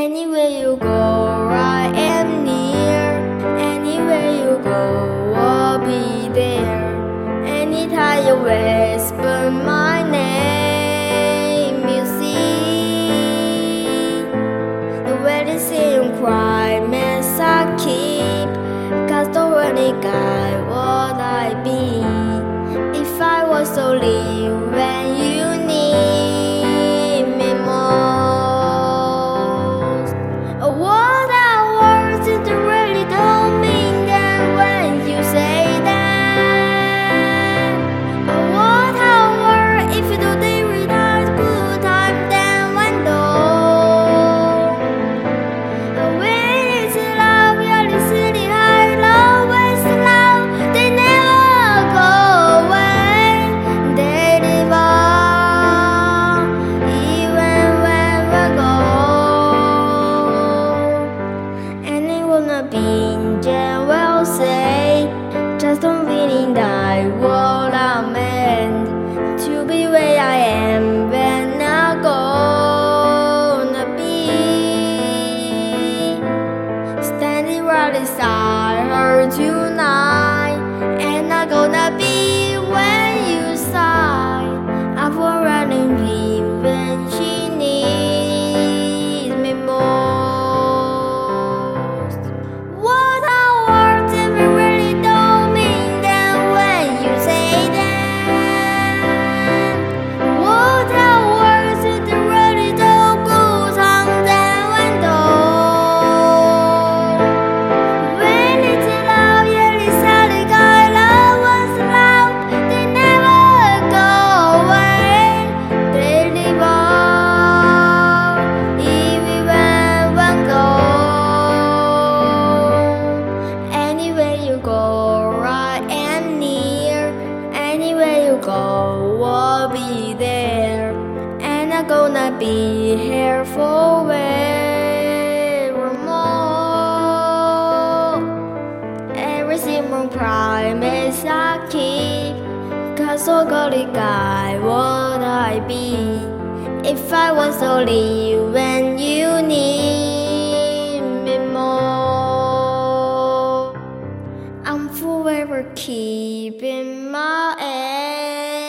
Anywhere you go, I am near. Anywhere you go, I'll be there. Anytime you whisper my name, you see the say you cry, mess I keep. Cause the only guy would I be if I was only when really die what meant to be where I am when I'm gonna be. Standing right beside her tonight, gonna be here forevermore. Every single promise I keep. Cause so golly guy would I be if I was only when you need me more. I'm forever keeping my end.